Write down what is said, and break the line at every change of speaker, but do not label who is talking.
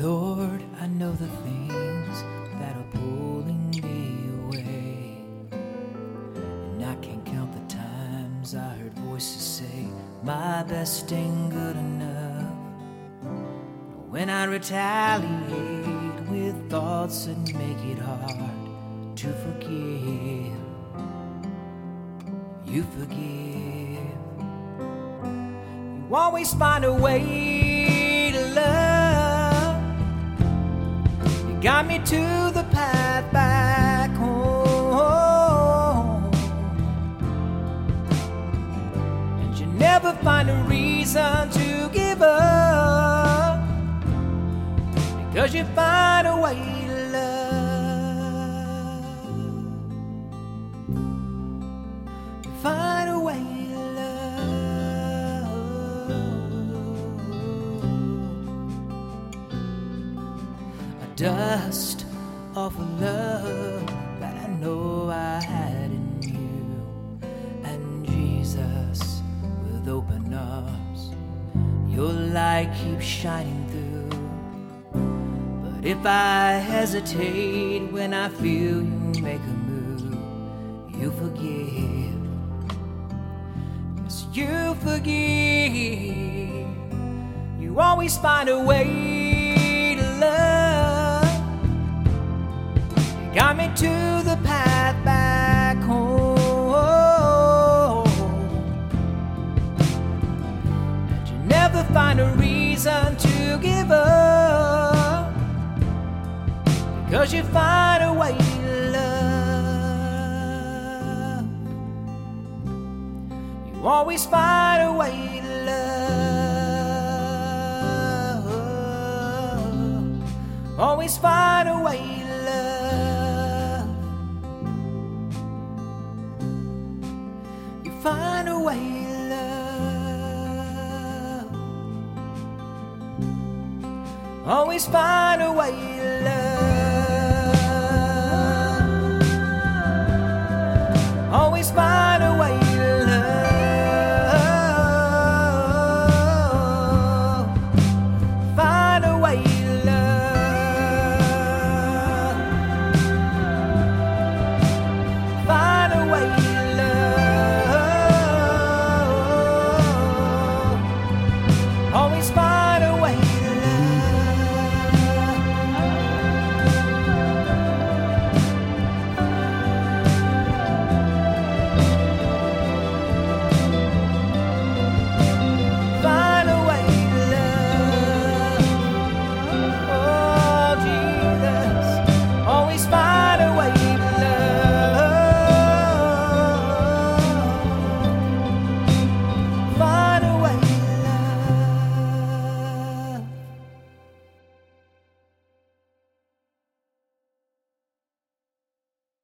Lord, I know the things that are pulling me away. And I can't count the times I heard voices say, My best ain't good enough. When I retaliate with thoughts that make it hard to forgive, you forgive. You always find a way got me to the path back home. And you never find a reason to give up. Because you find a way to love. Find dust of a love that I know I had in you. And Jesus, with open arms, your light keeps shining through. But if I hesitate when I feel you make a move, you forgive. Yes, you forgive. You always find a way got me to the path back home. And you never find a reason to give up. Because you find a way to love. You always find a way to love. Always find a way find a way love. Always find a way love.